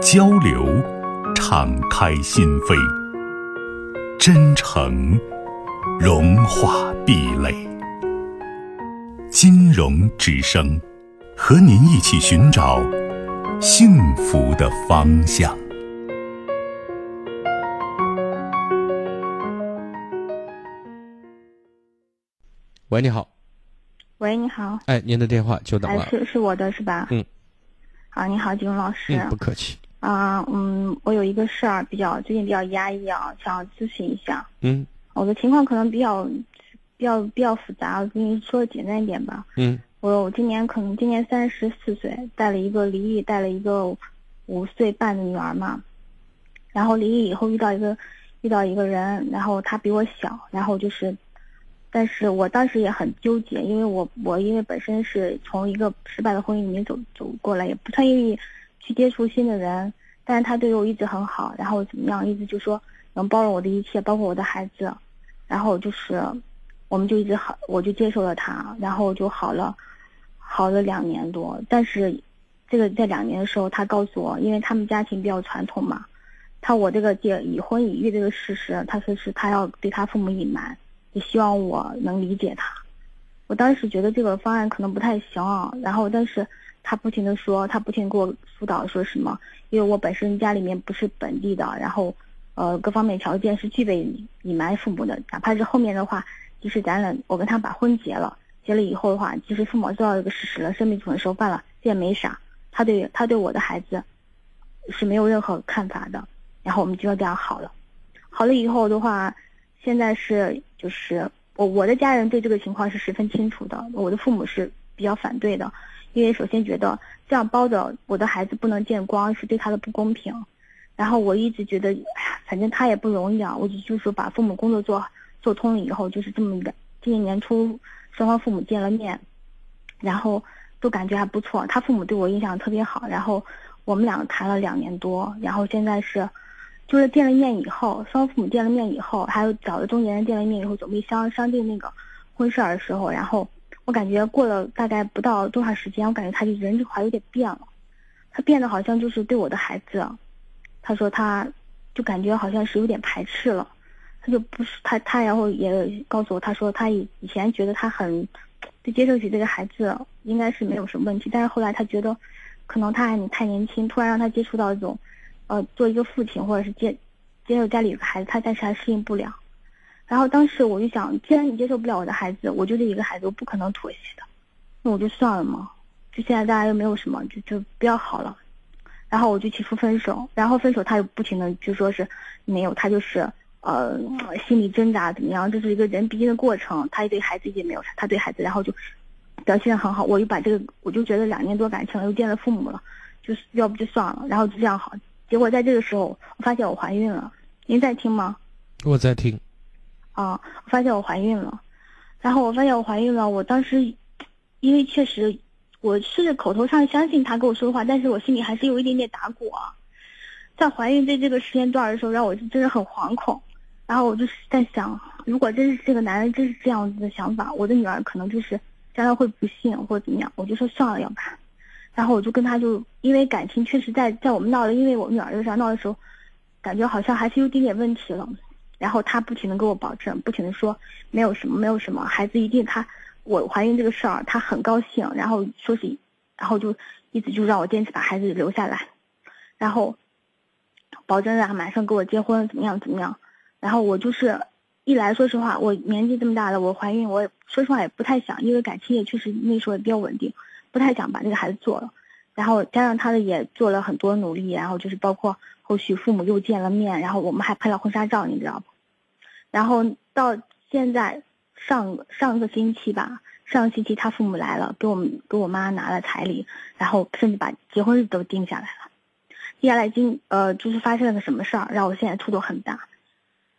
交流，敞开心扉；真诚，融化壁垒。金融之声，和您一起寻找幸福的方向。喂，你好。喂，你好。哎，您的电话久等了。是是我的是吧？嗯。好，你好，金融老师。嗯，不客气。啊，嗯，我有一个事儿比较最近比较压抑啊，想咨询一下。嗯，我的情况可能比较比较比较复杂，我跟你说的简单一点吧。嗯，我我今年可能今年三十四岁，带了一个离异，带了一个五岁半的女儿嘛。然后离异以后遇到一个遇到一个人，然后他比我小，然后就是，但是我当时也很纠结，因为我我因为本身是从一个失败的婚姻里面走走过来，也不太愿意。去接触新的人，但是他对我一直很好，然后怎么样，一直就说能包容我的一切，包括我的孩子，然后就是，我们就一直好，我就接受了他，然后就好了，好了两年多。但是，这个在两年的时候，他告诉我，因为他们家庭比较传统嘛，他我这个结已婚已育这个事实，他说是他要对他父母隐瞒，也希望我能理解他。我当时觉得这个方案可能不太行，然后但是。他不停的说，他不停给我辅导，说什么？因为我本身家里面不是本地的，然后，呃，各方面条件是具备隐瞒父母的。哪怕是后面的话，即使咱俩我跟他把婚结了，结了以后的话，其实父母知道这个事实了，生米煮成熟饭了，这也没啥。他对他对我的孩子是没有任何看法的。然后我们就要这样好了，好了以后的话，现在是就是我我的家人对这个情况是十分清楚的，我的父母是比较反对的。因为首先觉得这样包着我的孩子不能见光是对他的不公平，然后我一直觉得，哎呀，反正他也不容易啊，我就就说把父母工作做做通了以后，就是这么一个。今年年初双方父母见了面，然后都感觉还不错，他父母对我印象特别好，然后我们两个谈了两年多，然后现在是，就是见了面以后，双方父母见了面以后，还有找了中间人见了面以后，准备商商定那个婚事儿的时候，然后。我感觉过了大概不到多长时间，我感觉他就人这块有点变了，他变得好像就是对我的孩子，他说他，就感觉好像是有点排斥了，他就不是他他然后也告诉我，他说他以以前觉得他很，就接受起这个孩子应该是没有什么问题，但是后来他觉得，可能他还太年轻，突然让他接触到一种，呃，做一个父亲或者是接，接受家里有个孩子，他暂时还适应不了。然后当时我就想，既然你接受不了我的孩子，我就这一个孩子，我不可能妥协的，那我就算了嘛。就现在大家又没有什么，就就不要好了。然后我就提出分手，然后分手他又不停的就说是没有，他就是呃心理挣扎怎么样，这是一个人必经的过程。他也对孩子也没有，他对孩子然后就表现的很好。我又把这个，我就觉得两年多感情，又见了父母了，就是要不就算了，然后就这样好。结果在这个时候，我发现我怀孕了。您在听吗？我在听。啊！我发现我怀孕了，然后我发现我怀孕了。我当时，因为确实我是口头上相信他跟我说的话，但是我心里还是有一点点打鼓啊。在怀孕在这个时间段的时候，让我就真的很惶恐。然后我就是在想，如果真是这个男人真是这样子的想法，我的女儿可能就是将来会不幸或者怎么样。我就说算了，要不然。后我就跟他就因为感情确实在在我们闹的，因为我们女儿这事闹的时候，感觉好像还是有点点问题了。然后他不停的给我保证，不停的说没有什么，没有什么，孩子一定他我怀孕这个事儿他很高兴，然后说是，然后就一直就让我坚持把孩子留下来，然后保证啊马上给我结婚怎么样怎么样，然后我就是一来说实话我年纪这么大了我怀孕我说实话也不太想，因为感情也确实那时候也比较稳定，不太想把这个孩子做了，然后加上他的也做了很多努力，然后就是包括后续父母又见了面，然后我们还拍了婚纱照，你知道不？然后到现在上上个星期吧，上个星期他父母来了，给我们给我妈拿了彩礼，然后甚至把结婚日都定下来了。接下来今呃就是发生了个什么事儿，让我现在触动很大，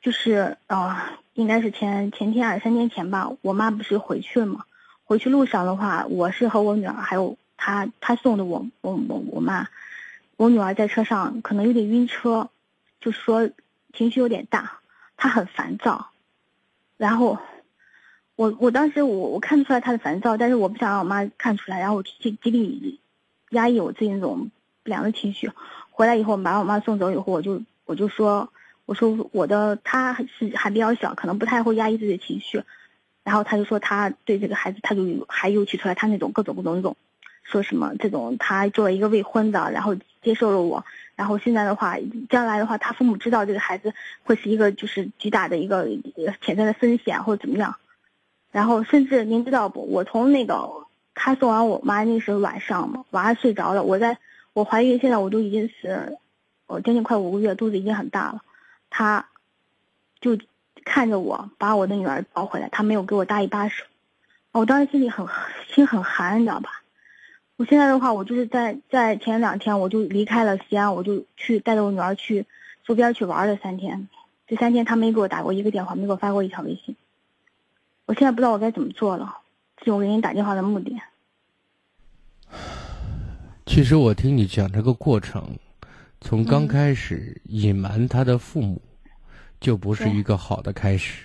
就是呃应该是前前天二三天前吧，我妈不是回去了嘛，回去路上的话，我是和我女儿还有他他送的我我我我妈，我女儿在车上可能有点晕车，就说情绪有点大，她很烦躁，然后。我我当时我我看得出来他的烦躁，但是我不想让我妈看出来，然后我去极力压抑我自己那种不良的情绪。回来以后把我妈送走以后，我就我就说我说我的他是还比较小，可能不太会压抑自己的情绪。然后他就说他对这个孩子，他就还又提出来他那种各种各种那种，说什么这种他作为一个未婚的，然后接受了我，然后现在的话，将来的话他父母知道这个孩子会是一个就是巨大的一个潜在的风险或者怎么样。然后甚至您知道不？我从那个他送完我妈那时候晚上嘛，娃睡着了。我在我怀孕，现在我都已经是，我将近快五个月，肚子已经很大了。他，就看着我把我的女儿抱回来，他没有给我搭一把手。我当时心里很心很寒，你知道吧？我现在的话，我就是在在前两天我就离开了西安，我就去带着我女儿去周边去玩了三天。这三天他没给我打过一个电话，没给我发过一条微信。我现在不知道我该怎么做了，这是我给你打电话的目的。其实我听你讲这个过程，从刚开始隐瞒他的父母，就不是一个好的开始，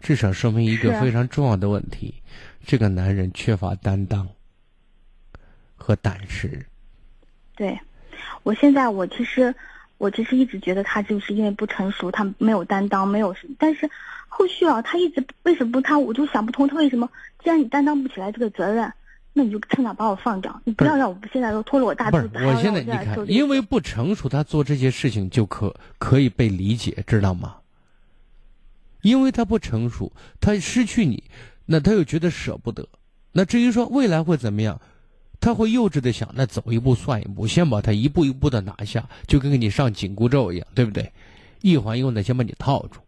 至少说明一个非常重要的问题：这个男人缺乏担当和胆识。对，我现在我其实。我其实一直觉得他就是因为不成熟，他没有担当，没有什么。但是后续啊，他一直为什么不他，我就想不通他为什么。既然你担当不起来这个责任，那你就趁早把我放掉，你不要让我现在都拖了我大肚子。不是，我现在你看，因为不成熟，他做这些事情就可可以被理解，知道吗？因为他不成熟，他失去你，那他又觉得舍不得。那至于说未来会怎么样？他会幼稚的想，那走一步算一步，先把他一步一步的拿下，就跟给你上紧箍咒一样，对不对？一环一环的先把你套住。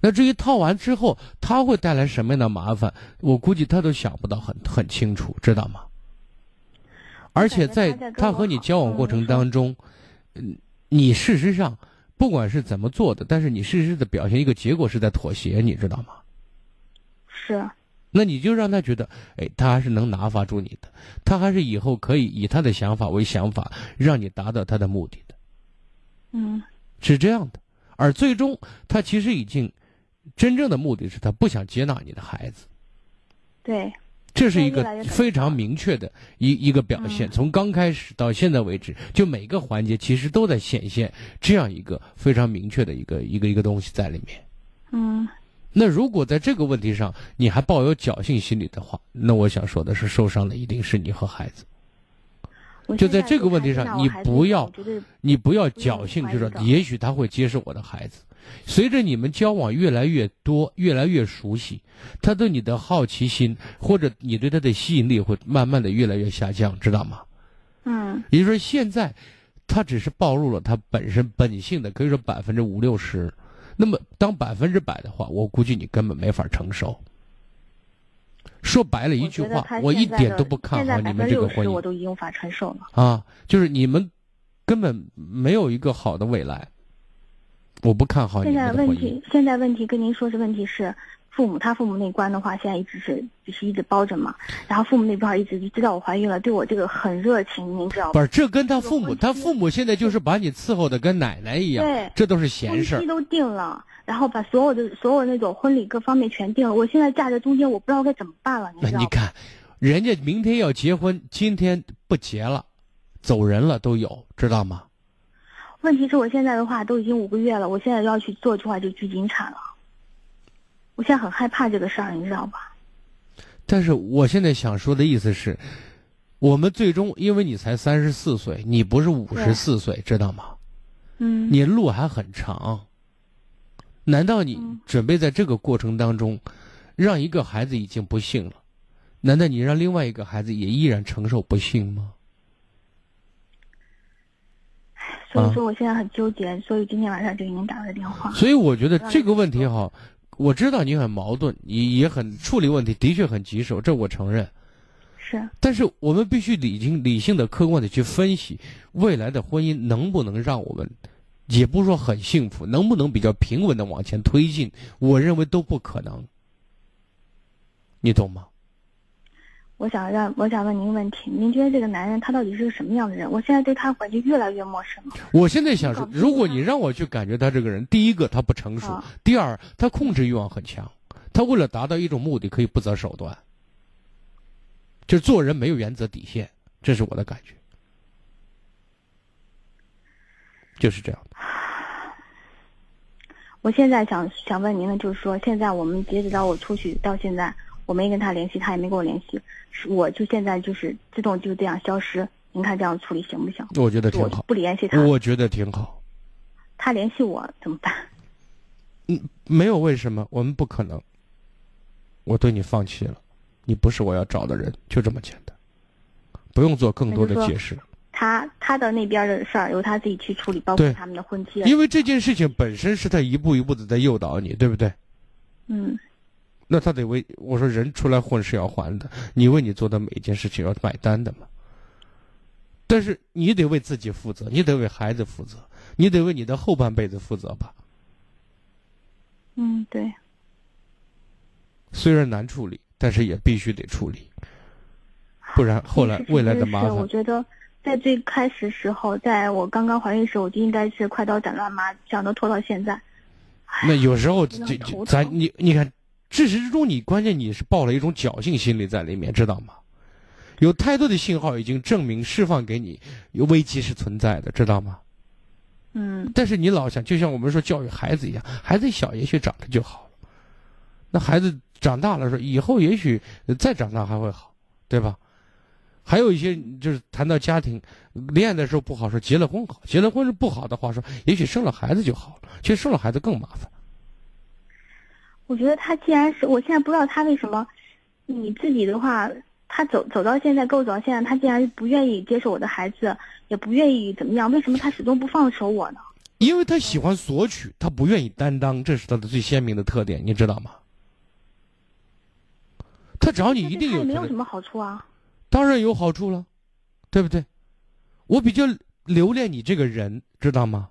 那至于套完之后，他会带来什么样的麻烦，我估计他都想不到很很清楚，知道吗？而且在他和你交往过程当中，嗯，你事实上不管是怎么做的，但是你事实的表现一个结果是在妥协，你知道吗？是。那你就让他觉得，哎，他还是能拿发住你的，他还是以后可以以他的想法为想法，让你达到他的目的的。嗯，是这样的。而最终，他其实已经真正的目的是他不想接纳你的孩子。对，这是一个非常明确的一一个表现。从刚开始到现在为止，就每个环节其实都在显现这样一个非常明确的一个一个一个东西在里面。嗯。那如果在这个问题上你还抱有侥幸心理的话，那我想说的是，受伤的一定是你和孩子。就在这个问题上，你不要，你不要侥幸，就说也许他会接受我的孩子。随着你们交往越来越多，越来越熟悉，他对你的好奇心或者你对他的吸引力会慢慢的越来越下降，知道吗？嗯。也就是说，现在他只是暴露了他本身本性的，可以说百分之五六十。那么，当百分之百的话，我估计你根本没法承受。说白了一句话，我一点都不看好你们这个婚姻。我都已经无法承受了啊！就是你们根本没有一个好的未来。我不看好你们的婚姻。现在问题，现在问题跟您说是问题是。父母他父母那关的话，现在一直是就是一直包着嘛。然后父母那边一直就知道我怀孕了，对我这个很热情，您知道吗？不是，这跟他父母，他父母现在就是把你伺候的跟奶奶一样，对，这都是闲事儿。都定了，然后把所有的所有那种婚礼各方面全定了。我现在架在中间，我不知道该怎么办了。那你看，人家明天要结婚，今天不结了，走人了都有，知道吗？问题是我现在的话都已经五个月了，我现在要去做的话就去引产了。我现在很害怕这个事儿，你知道吧？但是我现在想说的意思是，我们最终，因为你才三十四岁，你不是五十四岁，知道吗？嗯。你路还很长。难道你准备在这个过程当中，让一个孩子已经不幸了？难道你让另外一个孩子也依然承受不幸吗？所以说我现在很纠结，所以今天晚上就给您打了电话。所以我觉得这个问题哈。我知道你很矛盾，你也很处理问题，的确很棘手，这我承认。是。但是我们必须理性、理性的、客观的去分析未来的婚姻能不能让我们，也不是说很幸福，能不能比较平稳的往前推进？我认为都不可能。你懂吗？我想让我想问您一个问题，您觉得这个男人他到底是个什么样的人？我现在对他环境越来越陌生了。我现在想说，如果你让我去感觉他这个人，第一个他不成熟，啊第二他控制欲望很强，他为了达到一种目的可以不择手段，就是做人没有原则底线，这是我的感觉，就是这样的。我现在想想问您的就是说，现在我们截止到我出去到现在，我没跟他联系，他也没跟我联系，是我就现在就是自动就这样消失。您看这样处理行不行？我觉得挺好，不联系他，我觉得挺好。他联系我怎么办？嗯没有为什么，我们不可能。我对你放弃了，你不是我要找的人，就这么简单，不用做更多的解释。他他的那边的事儿由他自己去处理，包括他们的婚期。因为这件事情本身是他一步一步的在诱导你，对不对？嗯，那他得为我说人出来混是要还的，你为你做的每一件事情要买单的嘛。但是你得为自己负责，你得为孩子负责，你得为你的后半辈子负责吧。嗯，对，虽然难处理，但是也必须得处理，不然后来 未来的是麻烦。我觉得在最开始时候，在我刚刚怀孕时候，我就应该是快刀斩乱麻，想都拖到现在。那有时候这真的很头这咱你你看，至始至终你关键你是抱了一种侥幸心理在里面，知道吗？有太多的信号已经证明释放给你有危机是存在的，知道吗？嗯，但是你老想，就像我们说教育孩子一样，孩子小也许长得就好了，那孩子长大了说以后也许呃再长大还会好，对吧？还有一些就是谈到家庭，恋爱的时候不好说，结了婚好，结了婚是不好的话说，也许生了孩子就好了，其实生了孩子更麻烦。我觉得他既然是我现在不知道他为什么，你自己的话，他走走到现在，跟我走到现在，他竟然不愿意接受我的孩子，也不愿意怎么样，为什么他始终不放手我呢？因为他喜欢索取，他不愿意担当，这是他的最鲜明的特点，你知道吗？他找你一定有没有什么好处啊。当然有好处了，对不对？我比较留恋你这个人，知道吗？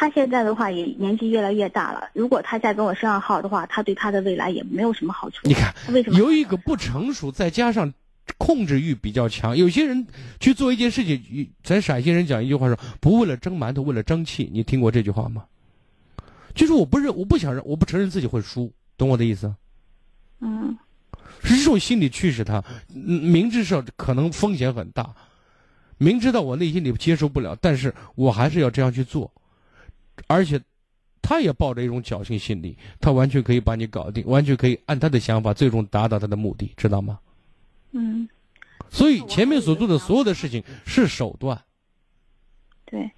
他现在的话也年纪越来越大了，如果他再跟我生上号的话，他对他的未来也没有什么好处。你看，他为什么有一个不成熟，再加上控制欲比较强，有些人去做一件事情，咱陕西人讲一句话说：“不为了争馒头，为了争气。”你听过这句话吗？就是我不认，我不想认，我不承认自己会输，懂我的意思？嗯是这种心理驱使他，嗯明知道可能风险很大，明知道我内心里接受不了，但是我还是要这样去做，而且他也抱着一种侥幸心理，他完全可以把你搞定，完全可以按他的想法最终达到他的目的，知道吗？嗯，所以前面所做的所有的事情是手段，对。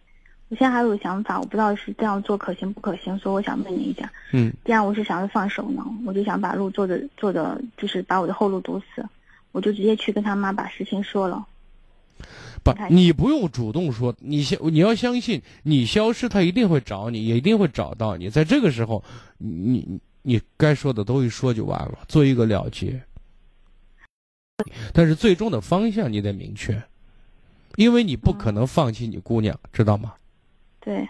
我现在还有个想法，我不知道是这样做可行不可行，所以我想问你一下。嗯，既然我是想着放手呢，我就想把路做的做的，就是把我的后路堵死，我就直接去跟他妈把事情说了。不，你不用主动说，你相你要相信，你消失他一定会找你，也一定会找到你，在这个时候，你你你该说的都一说就完了，做一个了结。但是最终的方向你得明确，因为你不可能放弃你姑娘，知道吗？对，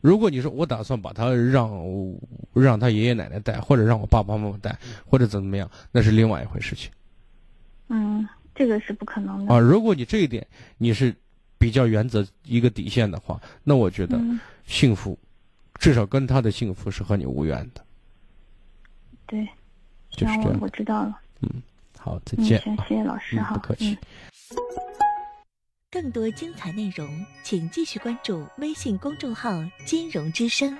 如果你说我打算把她让让她爷爷奶奶带，或者让我爸爸妈妈带，或者怎么样，那是另外一回事情。嗯，这个是不可能的。啊。如果你这一点你是比较原则一个底线的话，那我觉得嗯，幸福，至少跟他的幸福是和你无缘的。对，就是这样我我知道了。嗯好，再嗯，见。嗯，谢谢老师哈。嗯不客气嗯。更多精彩内容，请继续关注微信公众号“金融之声”。